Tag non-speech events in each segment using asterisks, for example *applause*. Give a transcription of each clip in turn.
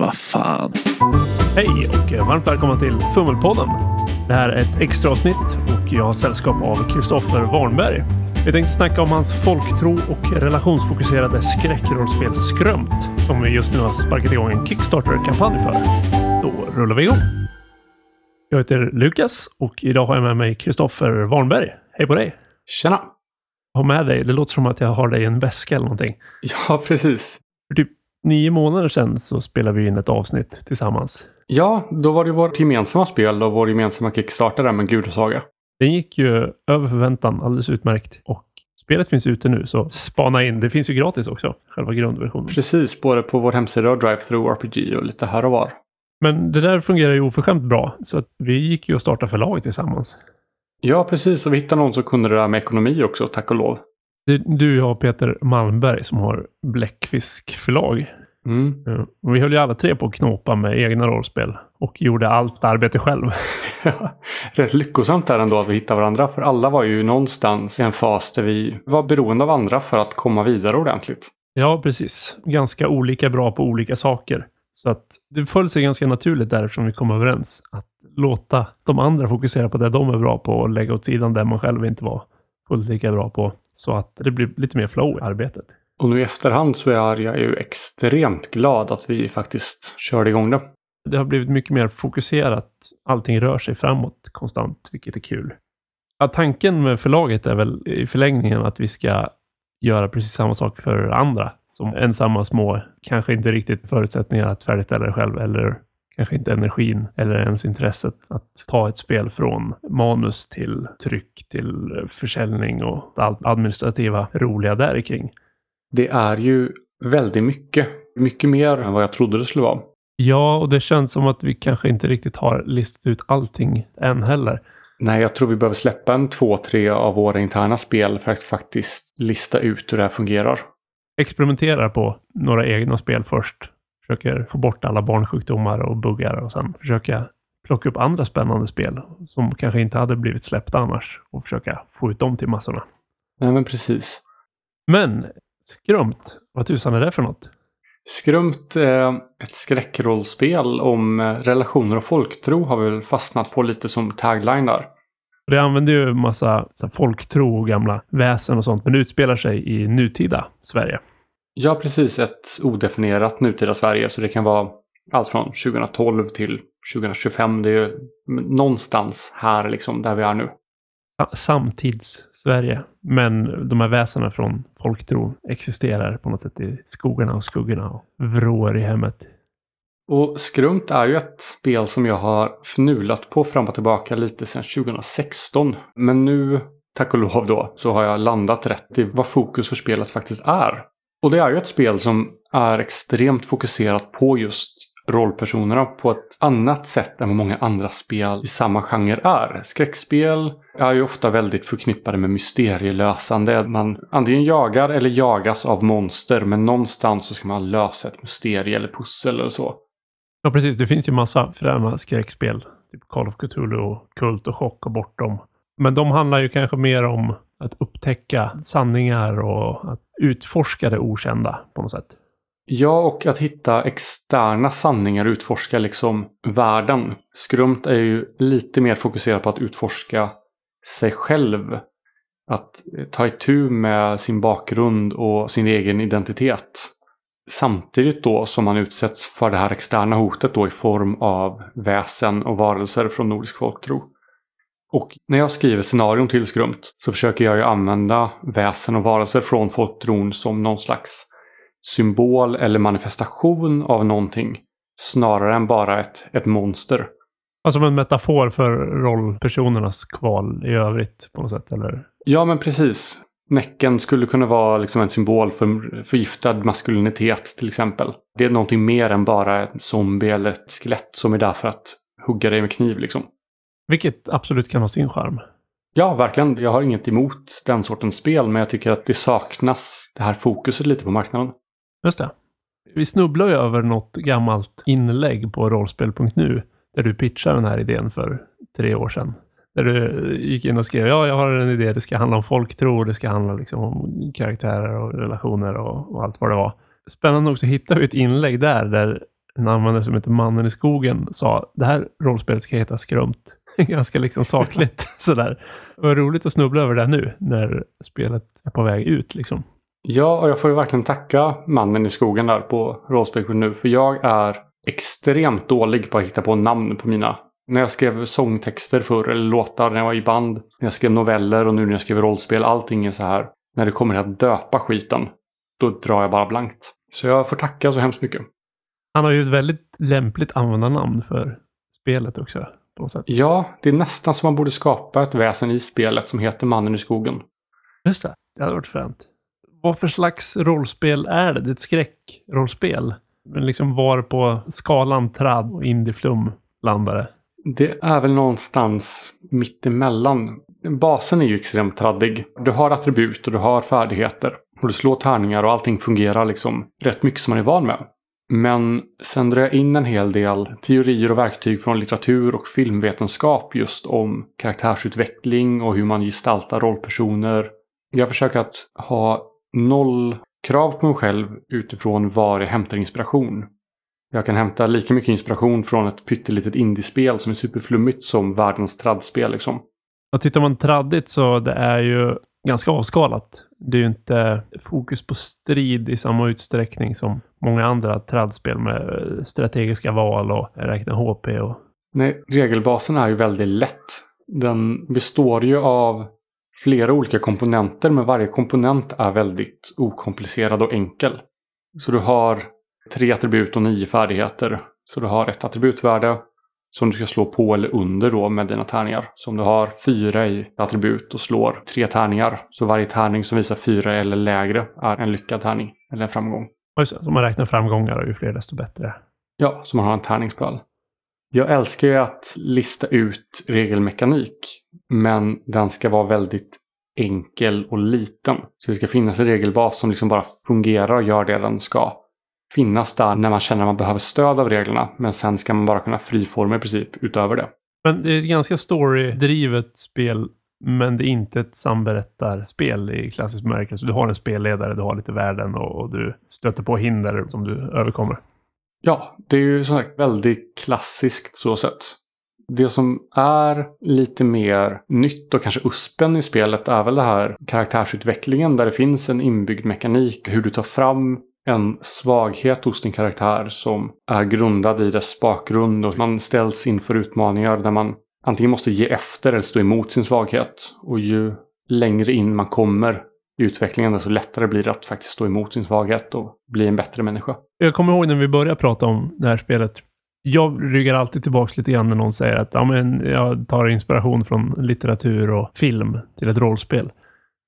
vad fan. Hej och varmt välkomna till Fummelpodden. Det här är ett extra avsnitt och jag har sällskap av Kristoffer Warnberg. Vi tänkte snacka om hans folktro och relationsfokuserade skräckrollspel Skrömt som vi just nu har sparkat igång en Kickstarter-kampanj för. Då rullar vi igång. Jag heter Lukas och idag har jag med mig Kristoffer Warnberg. Hej på dig! Tjena! Ha med dig, det låter som att jag har dig i en väska eller någonting. Ja, precis. Typ nio månader sedan så spelade vi in ett avsnitt tillsammans. Ja, då var det vårt gemensamma spel och vår gemensamma Kickstarter där med Gudasaga. Den gick ju över förväntan alldeles utmärkt. Och spelet finns ute nu, så spana in. Det finns ju gratis också, själva grundversionen. Precis, både på vår hemsida och DriveThru RPG och lite här och var. Men det där fungerar ju oförskämt bra, så att vi gick ju och startade förlaget tillsammans. Ja, precis. Och vi hittade någon som kunde det där med ekonomi också, tack och lov. Det är du, och Peter Malmberg som har Bläckfisk förlag. Mm. Ja, Och vi höll ju alla tre på att knåpa med egna rollspel och gjorde allt arbete själv. *laughs* *laughs* Rätt lyckosamt där ändå att vi hittade varandra. För alla var ju någonstans i en fas där vi var beroende av andra för att komma vidare ordentligt. Ja, precis. Ganska olika bra på olika saker. Så att det föll sig ganska naturligt där eftersom vi kom överens. Att låta de andra fokusera på det de är bra på och lägga åt sidan det man själv inte var fullt lika bra på. Så att det blir lite mer flow i arbetet. Och nu i efterhand så är jag ju extremt glad att vi faktiskt körde igång det. Det har blivit mycket mer fokuserat. Allting rör sig framåt konstant, vilket är kul. Ja, tanken med förlaget är väl i förlängningen att vi ska göra precis samma sak för andra som ensamma små, kanske inte riktigt förutsättningar att färdigställa det själv eller kanske inte energin eller ens intresset att ta ett spel från manus till tryck till försäljning och allt administrativa roliga där kring. Det är ju väldigt mycket. Mycket mer än vad jag trodde det skulle vara. Ja, och det känns som att vi kanske inte riktigt har listat ut allting än heller. Nej, jag tror vi behöver släppa en två, tre av våra interna spel för att faktiskt lista ut hur det här fungerar. experimenterar på några egna spel först. Försöker få bort alla barnsjukdomar och buggar och sen försöka plocka upp andra spännande spel som kanske inte hade blivit släppta annars och försöka få ut dem till massorna. Nej, men precis. Men Skrömt, vad tusan är det för något? Skrumt, eh, ett skräckrollspel om eh, relationer och folktro har vi väl fastnat på lite som tagline där. Det använder ju massa folktro och gamla väsen och sånt, men det utspelar sig i nutida Sverige. Ja, precis. Ett odefinierat nutida Sverige. Så det kan vara allt från 2012 till 2025. Det är ju någonstans här liksom, där vi är nu. Sa- Samtids-Sverige. Men de här väsena från folktro existerar på något sätt i skogarna och skuggorna och vrår i hemmet. Och Skrumt är ju ett spel som jag har fnulat på fram och tillbaka lite sedan 2016. Men nu, tack och lov då, så har jag landat rätt i vad fokus för spelet faktiskt är. Och det är ju ett spel som är extremt fokuserat på just rollpersonerna på ett annat sätt än vad många andra spel i samma genre är. Skräckspel är ju ofta väldigt förknippade med mysterielösande. Man antingen jagar eller jagas av monster men någonstans så ska man lösa ett mysterie eller pussel eller så. Ja, precis. Det finns ju massa fräna skräckspel. Typ Call of Cthulhu och Kult och Chock och Bortom. Men de handlar ju kanske mer om att upptäcka sanningar och att utforska det okända på något sätt. Ja, och att hitta externa sanningar och utforska liksom världen. Skrumt är ju lite mer fokuserat på att utforska sig själv. Att ta itu med sin bakgrund och sin egen identitet. Samtidigt då som man utsätts för det här externa hotet då i form av väsen och varelser från nordisk folktro. Och när jag skriver scenarion till Skrumt så försöker jag ju använda väsen och varelser från folktron som någon slags symbol eller manifestation av någonting. Snarare än bara ett, ett monster. Alltså som en metafor för rollpersonernas kval i övrigt på något sätt, eller? Ja, men precis. Näcken skulle kunna vara liksom en symbol för förgiftad maskulinitet till exempel. Det är någonting mer än bara en zombie eller ett skelett som är där för att hugga dig med kniv liksom. Vilket absolut kan ha sin charm. Ja, verkligen. Jag har inget emot den sortens spel, men jag tycker att det saknas det här fokuset lite på marknaden. Just det. Vi snubblar ju över något gammalt inlägg på rollspel.nu där du pitchade den här idén för tre år sedan. Där du gick in och skrev, ja, jag har en idé, det ska handla om folktro, det ska handla liksom om karaktärer och relationer och, och allt vad det var. Spännande nog så hittade vi ett inlägg där, där en användare som heter Mannen i skogen sa det här rollspelet ska heta Skrumt. *laughs* Ganska liksom sakligt *laughs* sådär. Det var roligt att snubbla över det nu när spelet är på väg ut liksom. Ja, och jag får ju verkligen tacka mannen i skogen där på rollspel nu. För jag är extremt dålig på att hitta på namn på mina. När jag skrev sångtexter förr, eller låtar när jag var i band. När jag skrev noveller och nu när jag skriver rollspel. Allting är så här. När det kommer att döpa skiten. Då drar jag bara blankt. Så jag får tacka så hemskt mycket. Han har ju ett väldigt lämpligt användarnamn för spelet också. På något sätt. Ja, det är nästan som man borde skapa ett väsen i spelet som heter Mannen i skogen. Just det, det hade varit fränt. Vad för slags rollspel är det? Det är ett skräckrollspel. Men liksom var på skalan tradd och indieflum landar det? Det är väl någonstans mittemellan. Basen är ju extremt traddig. Du har attribut och du har färdigheter. Och du slår tärningar och allting fungerar liksom rätt mycket som man är van med. Men sen drar jag in en hel del teorier och verktyg från litteratur och filmvetenskap just om karaktärsutveckling och hur man gestaltar rollpersoner. Jag försöker att ha noll krav på mig själv utifrån var jag hämtar inspiration. Jag kan hämta lika mycket inspiration från ett pyttelitet indiespel som är superflummigt som världens traddspel liksom. Och tittar man traddigt så det är ju ganska avskalat. Det är ju inte fokus på strid i samma utsträckning som många andra tradspel med eh, strategiska val och räkna HP och... Nej, regelbasen är ju väldigt lätt. Den består ju av flera olika komponenter men varje komponent är väldigt okomplicerad och enkel. Så du har tre attribut och nio färdigheter. Så du har ett attributvärde som du ska slå på eller under då med dina tärningar. Så om du har fyra i attribut och slår tre tärningar. Så varje tärning som visar fyra eller lägre är en lyckad tärning. Eller en framgång. Just det, så man räknar framgångar och ju fler desto bättre. Ja, så man har en tärningspöl. Jag älskar ju att lista ut regelmekanik. Men den ska vara väldigt enkel och liten. Så det ska finnas en regelbas som liksom bara fungerar och gör det den ska. Finnas där när man känner att man behöver stöd av reglerna. Men sen ska man bara kunna friforma i princip utöver det. Men det är ett ganska storydrivet spel. Men det är inte ett samberättarspel i klassisk bemärkelse. Du har en spelledare, du har lite värden och, du stöter på hinder som du överkommer. Ja, det är ju som sagt väldigt klassiskt så sätt. Det som är lite mer nytt och kanske uspen i spelet är väl det här karaktärsutvecklingen där det finns en inbyggd mekanik. Hur du tar fram en svaghet hos din karaktär som är grundad i dess bakgrund och man ställs inför utmaningar där man antingen måste ge efter eller stå emot sin svaghet. Och ju längre in man kommer i utvecklingen desto lättare blir det att faktiskt stå emot sin svaghet och bli en bättre människa. Jag kommer ihåg när vi började prata om det här spelet. Jag ryggar alltid tillbaka lite grann när någon säger att ja, men jag tar inspiration från litteratur och film till ett rollspel.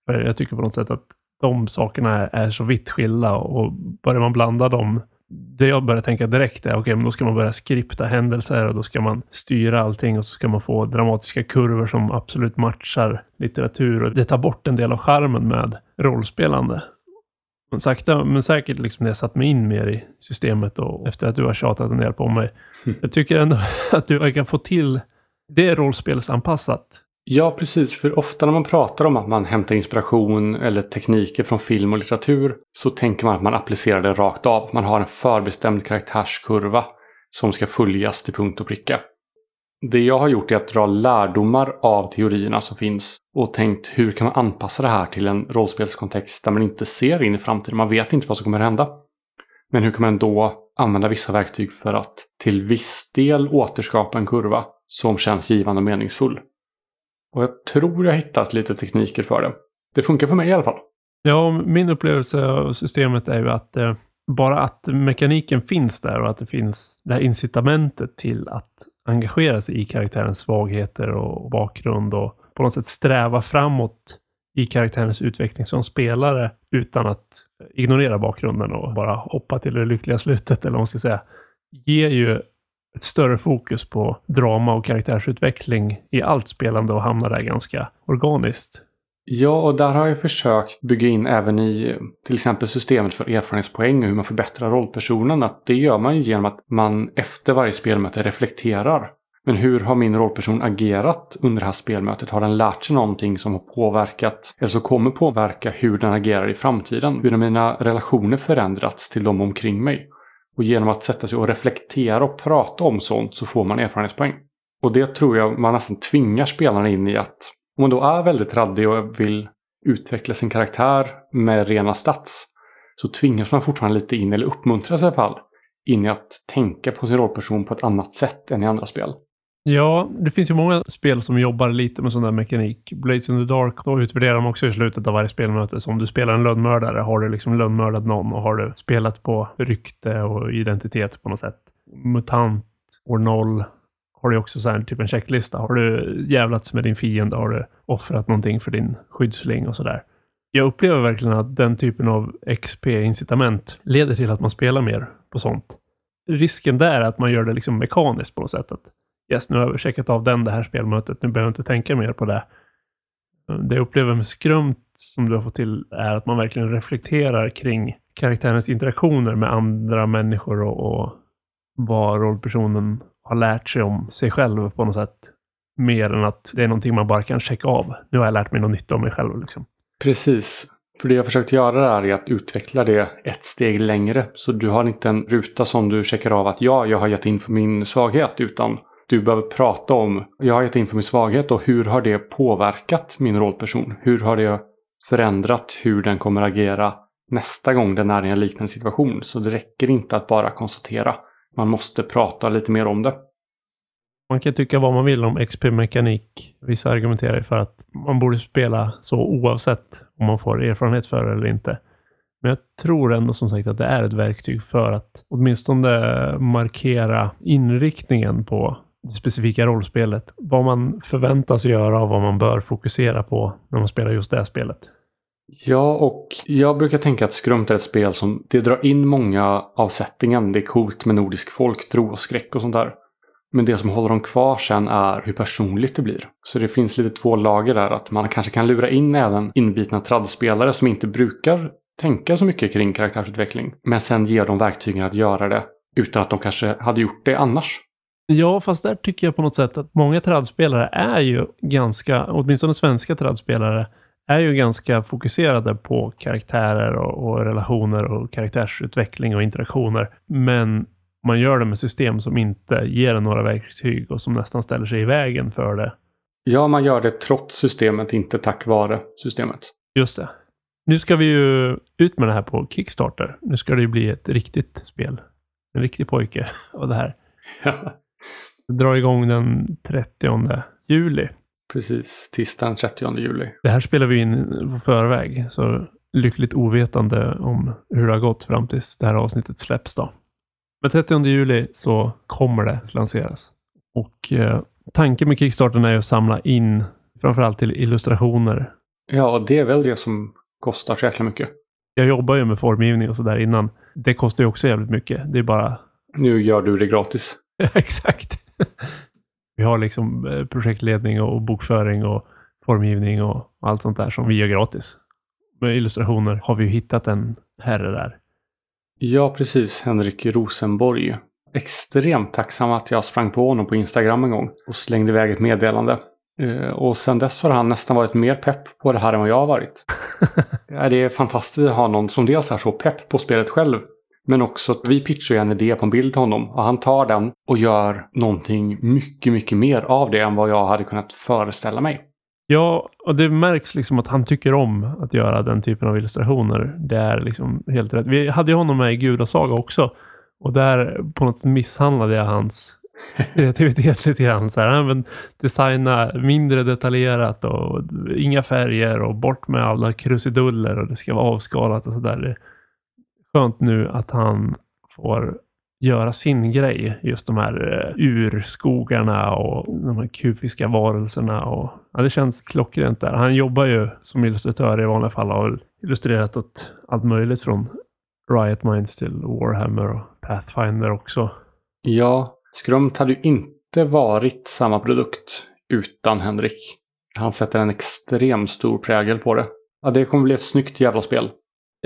För jag tycker på något sätt att de sakerna är så vitt skilda och börjar man blanda dem det jag börjar tänka direkt är okej, okay, men då ska man börja skripta händelser och då ska man styra allting och så ska man få dramatiska kurvor som absolut matchar litteratur och det tar bort en del av charmen med rollspelande. Men sakta men säkert liksom när jag satt mig in mer i systemet och efter att du har tjatat en del på mig. *laughs* Jag tycker ändå *laughs* att du kan få till det rollspelsanpassat. Ja, precis. För ofta när man pratar om att man hämtar inspiration eller tekniker från film och litteratur så tänker man att man applicerar det rakt av. Man har en förbestämd karaktärskurva som ska följas till punkt och pricka. Det jag har gjort är att dra lärdomar av teorierna som finns och tänkt hur kan man anpassa det här till en rollspelskontext där man inte ser in i framtiden. Man vet inte vad som kommer att hända. Men hur kan man då använda vissa verktyg för att till viss del återskapa en kurva som känns givande och meningsfull? Och jag tror jag hittat lite tekniker för det. Det funkar för mig i alla fall. Ja, min upplevelse av systemet är ju att eh, bara att mekaniken finns där och att det finns det här incitamentet till att engagera sig i karaktärens svagheter och bakgrund och på något sätt sträva framåt i karaktärens utveckling som spelare utan att ignorera bakgrunden och bara hoppa till det lyckliga slutet eller vad man ska säga. Ger ju ett större fokus på drama och karaktärsutveckling i allt spelande och hamnar där ganska organiskt. Ja, och där har jag försökt bygga in även i till exempel systemet för erfarenhetspoäng och hur man förbättrar rollpersonen. Att det gör man ju genom att man efter varje spelmöte reflekterar. Men hur har min rollperson agerat under det här spelmötet? Har den lärt sig någonting som har påverkat eller som kommer påverka hur den agerar i framtiden? Hur har mina relationer förändrats till de omkring mig? Och genom att sätta sig och reflektera och prata om sånt så får man erfarenhetspoäng. Och det tror jag man nästan tvingar spelarna in i att om man då är väldigt raddig och vill utveckla sin karaktär med rena stats så tvingas man fortfarande lite in, eller uppmuntras i alla fall, in i att tänka på sin rollperson på ett annat sätt än i andra spel. Ja, det finns ju många spel som jobbar lite med sån där mekanik. Blades in the Dark, då utvärderar de också i slutet av varje spelmöte. Så om du spelar en lönnmördare, har du liksom lönnmördat någon och har du spelat på rykte och identitet på något sätt. Mutant, år noll, har du också så här, typ en checklista. Har du jävlats med din fiende, har du offrat någonting för din skyddsling och sådär. Jag upplever verkligen att den typen av XP-incitament leder till att man spelar mer på sånt. Risken där är att man gör det liksom mekaniskt på något sätt. Att yes, nu har jag checkat av den det här spelmötet, nu behöver jag inte tänka mer på det. Det jag upplever med skrumt som du har fått till är att man verkligen reflekterar kring karaktärens interaktioner med andra människor och, och vad rollpersonen har lärt sig om sig själv på något sätt. Mer än att det är någonting man bara kan checka av. Nu har jag lärt mig något nytt om mig själv. Liksom. Precis. För det jag försökt göra är att utveckla det ett steg längre. Så du har inte en ruta som du checkar av att ja, jag har gett in för min svaghet. Utan du behöver prata om, jag har gett in för min svaghet och hur har det påverkat min rollperson? Hur har det förändrat hur den kommer agera nästa gång den är i en liknande situation? Så det räcker inte att bara konstatera. Man måste prata lite mer om det. Man kan tycka vad man vill om XP-mekanik. Vissa argumenterar för att man borde spela så oavsett om man får erfarenhet för det eller inte. Men jag tror ändå som sagt att det är ett verktyg för att åtminstone markera inriktningen på det specifika rollspelet. Vad man förväntas göra och vad man bör fokusera på när man spelar just det spelet. Ja, och jag brukar tänka att Skrumt är ett spel som det drar in många av settingen. Det är coolt med nordisk folktro och skräck och sånt där. Men det som håller dem kvar sen är hur personligt det blir. Så det finns lite två lager där. Att man kanske kan lura in även inbitna tradspelare som inte brukar tänka så mycket kring karaktärsutveckling. Men sen ge dem verktygen att göra det utan att de kanske hade gjort det annars. Ja, fast där tycker jag på något sätt att många tradspelare är ju ganska, åtminstone svenska tradspelare, är ju ganska fokuserade på karaktärer och, och, relationer och karaktärsutveckling och interaktioner. Men man gör det med system som inte ger en några verktyg och som nästan ställer sig i vägen för det. Ja, man gör det trots systemet, inte tack vare systemet. Just det. Nu ska vi ju ut med det här på Kickstarter. Nu ska det ju bli ett riktigt spel. En riktig pojke av det här. Ja. Det drar igång den 30 juli. Precis, tisdagen 30 juli. Det här spelar vi in på förväg, så lyckligt ovetande om hur det har gått fram tills det här avsnittet släpps då. Men 30 juli så kommer det lanseras. Och eh, tanken med Kickstarten är att samla in framförallt till illustrationer. Ja, det är väl det som kostar så jäkla mycket. Jag jobbar ju med formgivning och sådär innan. Det kostar ju också jävligt mycket. Det är bara... Nu gör du det gratis. *laughs* Exakt. Vi har liksom eh, projektledning och bokföring och formgivning och allt sånt där som vi gör gratis. Med illustrationer har vi ju hittat en herre där. Ja, precis. Henrik Rosenborg. Extremt tacksam att jag sprang på honom på Instagram en gång och slängde iväg ett meddelande. Eh, och sen dess har han nästan varit mer pepp på det här än vad jag har varit. *laughs* det är fantastiskt att ha någon som dels är så pepp på spelet själv men också att vi pitchar en idé på en bild till honom och han tar den och gör någonting mycket, mycket mer av det än vad jag hade kunnat föreställa mig. Ja, och det märks liksom att han tycker om att göra den typen av illustrationer. Det är liksom helt rätt. Vi hade ju honom med i Gudasaga också. Och där på något sätt misshandlade jag hans *laughs* kreativitet lite grann. Så här, men designa mindre detaljerat och inga färger och bort med alla krusiduller och det ska vara avskalat och sådär skönt nu att han får göra sin grej. Just de här eh, urskogarna och de här kufiska varelserna. Och, ja, det känns klockrent där. Han jobbar ju som illustratör i vanliga fall och har illustrerat åt allt möjligt från Riot Minds till Warhammer och Pathfinder också. Ja, Skrumt hade ju inte varit samma produkt utan Henrik. Han sätter en extremt stor prägel på det. Ja, det kommer bli ett snyggt jävla spel.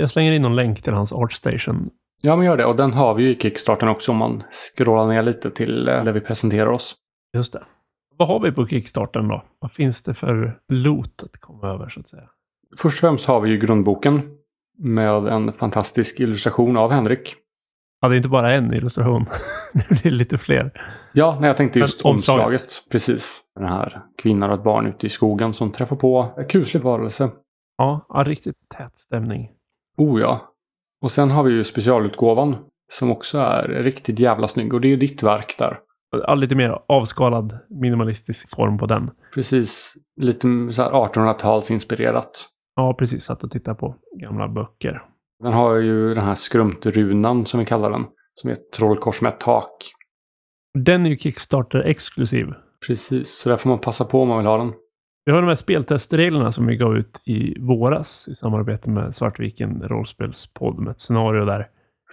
Jag slänger in någon länk till hans Artstation. Ja, men gör det. Och den har vi ju i Kickstarten också om man scrollar ner lite till eh, där vi presenterar oss. Just det. Vad har vi på Kickstarten då? Vad finns det för loot att komma över så att säga? Först och främst har vi ju grundboken med en fantastisk illustration av Henrik. Ja, det är inte bara en illustration. *laughs* det blir lite fler. Ja, nej, jag tänkte just Men omslaget. omslaget. Precis. Den här kvinnan och ett barn ute i skogen som träffar på en kuslig varelse. Ja, ja, riktigt tät stämning. Oh ja. Och sen har vi ju specialutgåvan som också är riktigt jävla snygg. Och det är ju ditt verk där. Ja, lite mer avskalad minimalistisk form på den. Precis. Lite så här 1800-talsinspirerat. Ja, precis. Satt och tittade på gamla böcker. Den har ju den här skrumtrunan som vi kallar den. Som är ett trollkors med ett tak. Den är ju Kickstarter-exklusiv. Precis, så där får man passa på om man vill ha den. Vi har de här speltestreglerna som vi gav ut i våras i samarbete med Svartviken rollspelspodd med ett scenario där.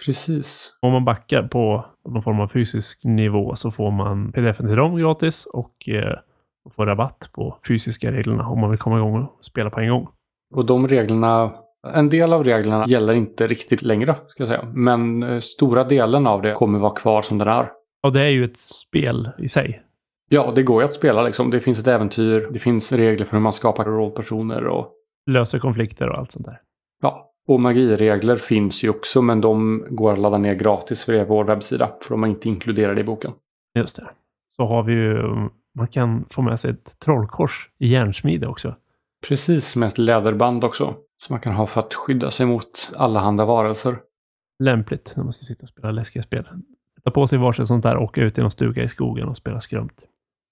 Precis. Om man backar på någon form av fysisk nivå så får man pdf till dem gratis och eh, får rabatt på fysiska reglerna om man vill komma igång och spela på en gång. Och de reglerna, en del av reglerna gäller inte riktigt längre, ska jag säga. Men eh, stora delen av det kommer vara kvar som den är. Och det är ju ett spel i sig. Ja, det går ju att spela liksom. Det finns ett äventyr, det finns regler för hur man skapar rollpersoner och Löser konflikter och allt sånt där. ja. Och magiregler finns ju också, men de går att ladda ner gratis för vår webbsida. För de är inte inkluderade i boken. Just det. Så har vi ju, man kan få med sig ett trollkors i järnsmide också. Precis, med ett läderband också. Som man kan ha för att skydda sig mot allehanda varelser. Lämpligt när man ska sitta och spela läskiga spel. Sätta på sig varsitt sånt där och åka ut i någon stuga i skogen och spela skrumt.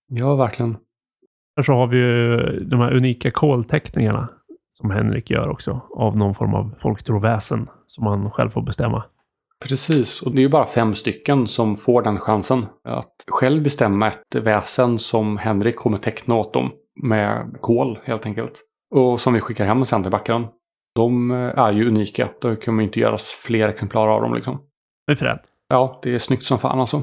Ja, verkligen. Här så har vi ju de här unika kolteckningarna som Henrik gör också. Av någon form av folktroväsen som man själv får bestämma. Precis, och det är ju bara fem stycken som får den chansen. Att själv bestämma ett väsen som Henrik kommer teckna åt dem. Med kol helt enkelt. Och som vi skickar hem sen till backaren. De är ju unika. Då kommer inte göras fler exemplar av dem liksom. Det är fränt. Ja, det är snyggt som fan alltså.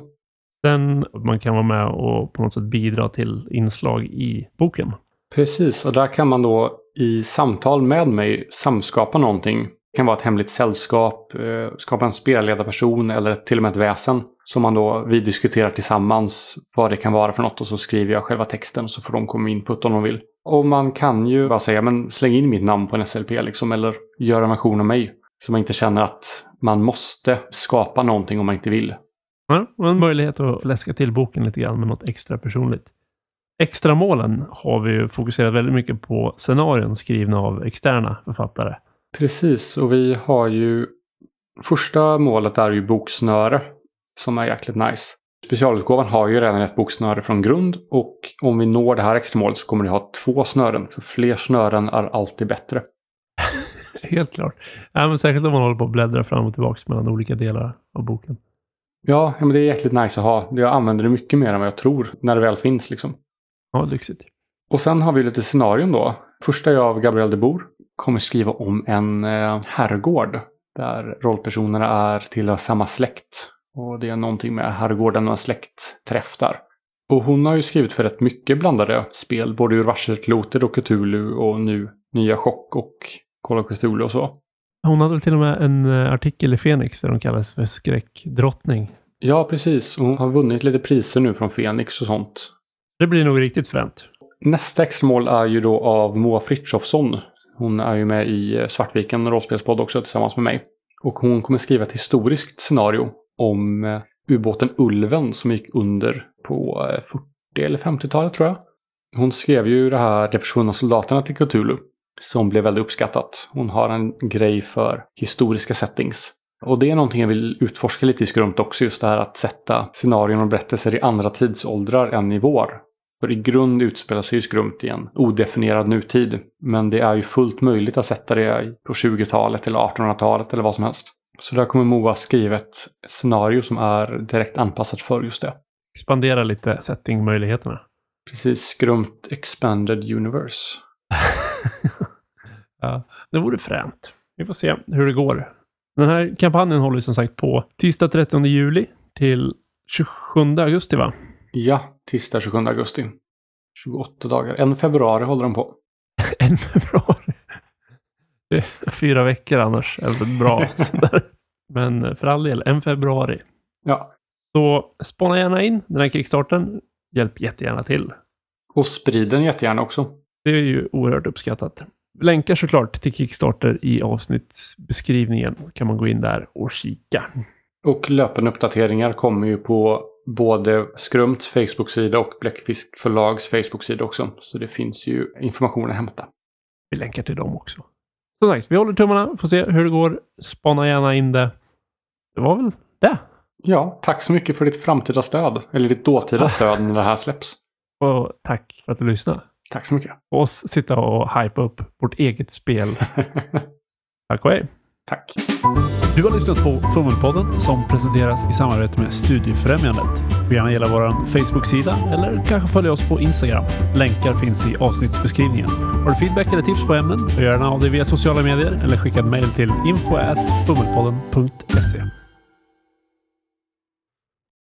Sen man kan vara med och på något sätt bidra till inslag i boken. Precis, och där kan man då i samtal med mig samskapa någonting. Det kan vara ett hemligt sällskap, eh, skapa en spelledarperson eller till och med ett väsen. Som man då, vi diskuterar tillsammans vad det kan vara för något och så skriver jag själva texten så får de komma med input om de vill. Och man kan ju bara säga, men släng in mitt namn på en SLP liksom, eller gör en version av mig. Så man inte känner att man måste skapa någonting om man inte vill. Ja, en möjlighet att läska till boken lite grann med något extra personligt. Extra målen har vi ju fokuserat väldigt mycket på scenarion skrivna av externa författare. Precis, och vi har ju... Första målet är ju boksnöre. Som är jäkligt nice. Specialutgåvan har ju redan ett boksnöre från grund och om vi når det här extra målet så kommer ni ha två snören. För fler snören är alltid bättre. *laughs* Helt klart. Ja, men särskilt om man håller på att bläddra fram och tillbaka mellan olika delar av boken. Ja, men det är jäkligt nice att ha. Jag använder det mycket mer än vad jag tror när det väl finns liksom. Ja, lyxigt. Och sen har vi lite scenarion då. Första är av Gabriel de Boer. Kommer skriva om en eh, herrgård. Där rollpersonerna är tillhör samma släkt. Och det är någonting med herrgården och släktträff där. Och hon har ju skrivit för rätt mycket blandade spel. Både ur Varselklotet och Cthulhu och nu nya Chock och Call of Cthulhu och så. Hon hade väl till och med en eh, artikel i Fenix där hon kallas för skräckdrottning. Ja, precis. Hon har vunnit lite priser nu från Fenix och sånt. Det blir nog riktigt fränt. Nästa extramål är ju då av Moa Frithiofsson. Hon är ju med i eh, Svartviken rollspelspodd också tillsammans med mig. Och hon kommer skriva ett historiskt scenario om eh, ubåten Ulven som gick under på eh, 40 eller 50-talet tror jag. Hon skrev ju det här De försvunna soldaterna till Cthulhu. Som blev väldigt uppskattat. Hon har en grej för historiska settings. Och det är någonting jag vill utforska lite i Skrumt också. Just det här att sätta scenarion och berättelser i andra tidsåldrar än i vår. För i grund utspelar sig ju Skrumt i en odefinierad nutid. Men det är ju fullt möjligt att sätta det på 20-talet eller 1800-talet eller vad som helst. Så där kommer Moa skriva ett scenario som är direkt anpassat för just det. Expandera lite settingmöjligheterna. Precis, Skrumt Expanded Universe. *laughs* det vore fränt. Vi får se hur det går. Den här kampanjen håller som sagt på tisdag 30 juli till 27 augusti va? Ja, tisdag 27 augusti. 28 dagar. En februari håller de på. *laughs* En februari. Det är fyra veckor annars. är väl bra. *laughs* Men för all del, en februari. Ja. Så spana gärna in den här kickstarten. Hjälp jättegärna till. Och sprid den jättegärna också. Det är ju oerhört uppskattat. Länkar såklart till Kickstarter i avsnittsbeskrivningen. kan man gå in där och kika. Och löpande uppdateringar kommer ju på både Skrumts Facebook-sida och Bläckfisk förlags Facebook-sida också. Så det finns ju information att hämta. Vi länkar till dem också. Som sagt, vi håller tummarna. Får se hur det går. Spana gärna in det. Det var väl det. Ja, tack så mycket för ditt framtida stöd. Eller ditt dåtida *laughs* stöd när det här släpps. Och tack för att du lyssnade. Tack så mycket. Och oss sitta och hypa upp vårt eget spel. *laughs* tack och hej. tack. Du har lyssnat på Fummelpodden som presenteras i samarbete med Studiefrämjandet. Du får gärna gilla vår Facebook-sida eller kanske följa oss på Instagram. Länkar finns i avsnittsbeskrivningen. Har du feedback eller tips på ämnen, gör gärna av dig via sociala medier eller skicka ett mejl till info.fummelpodden.se.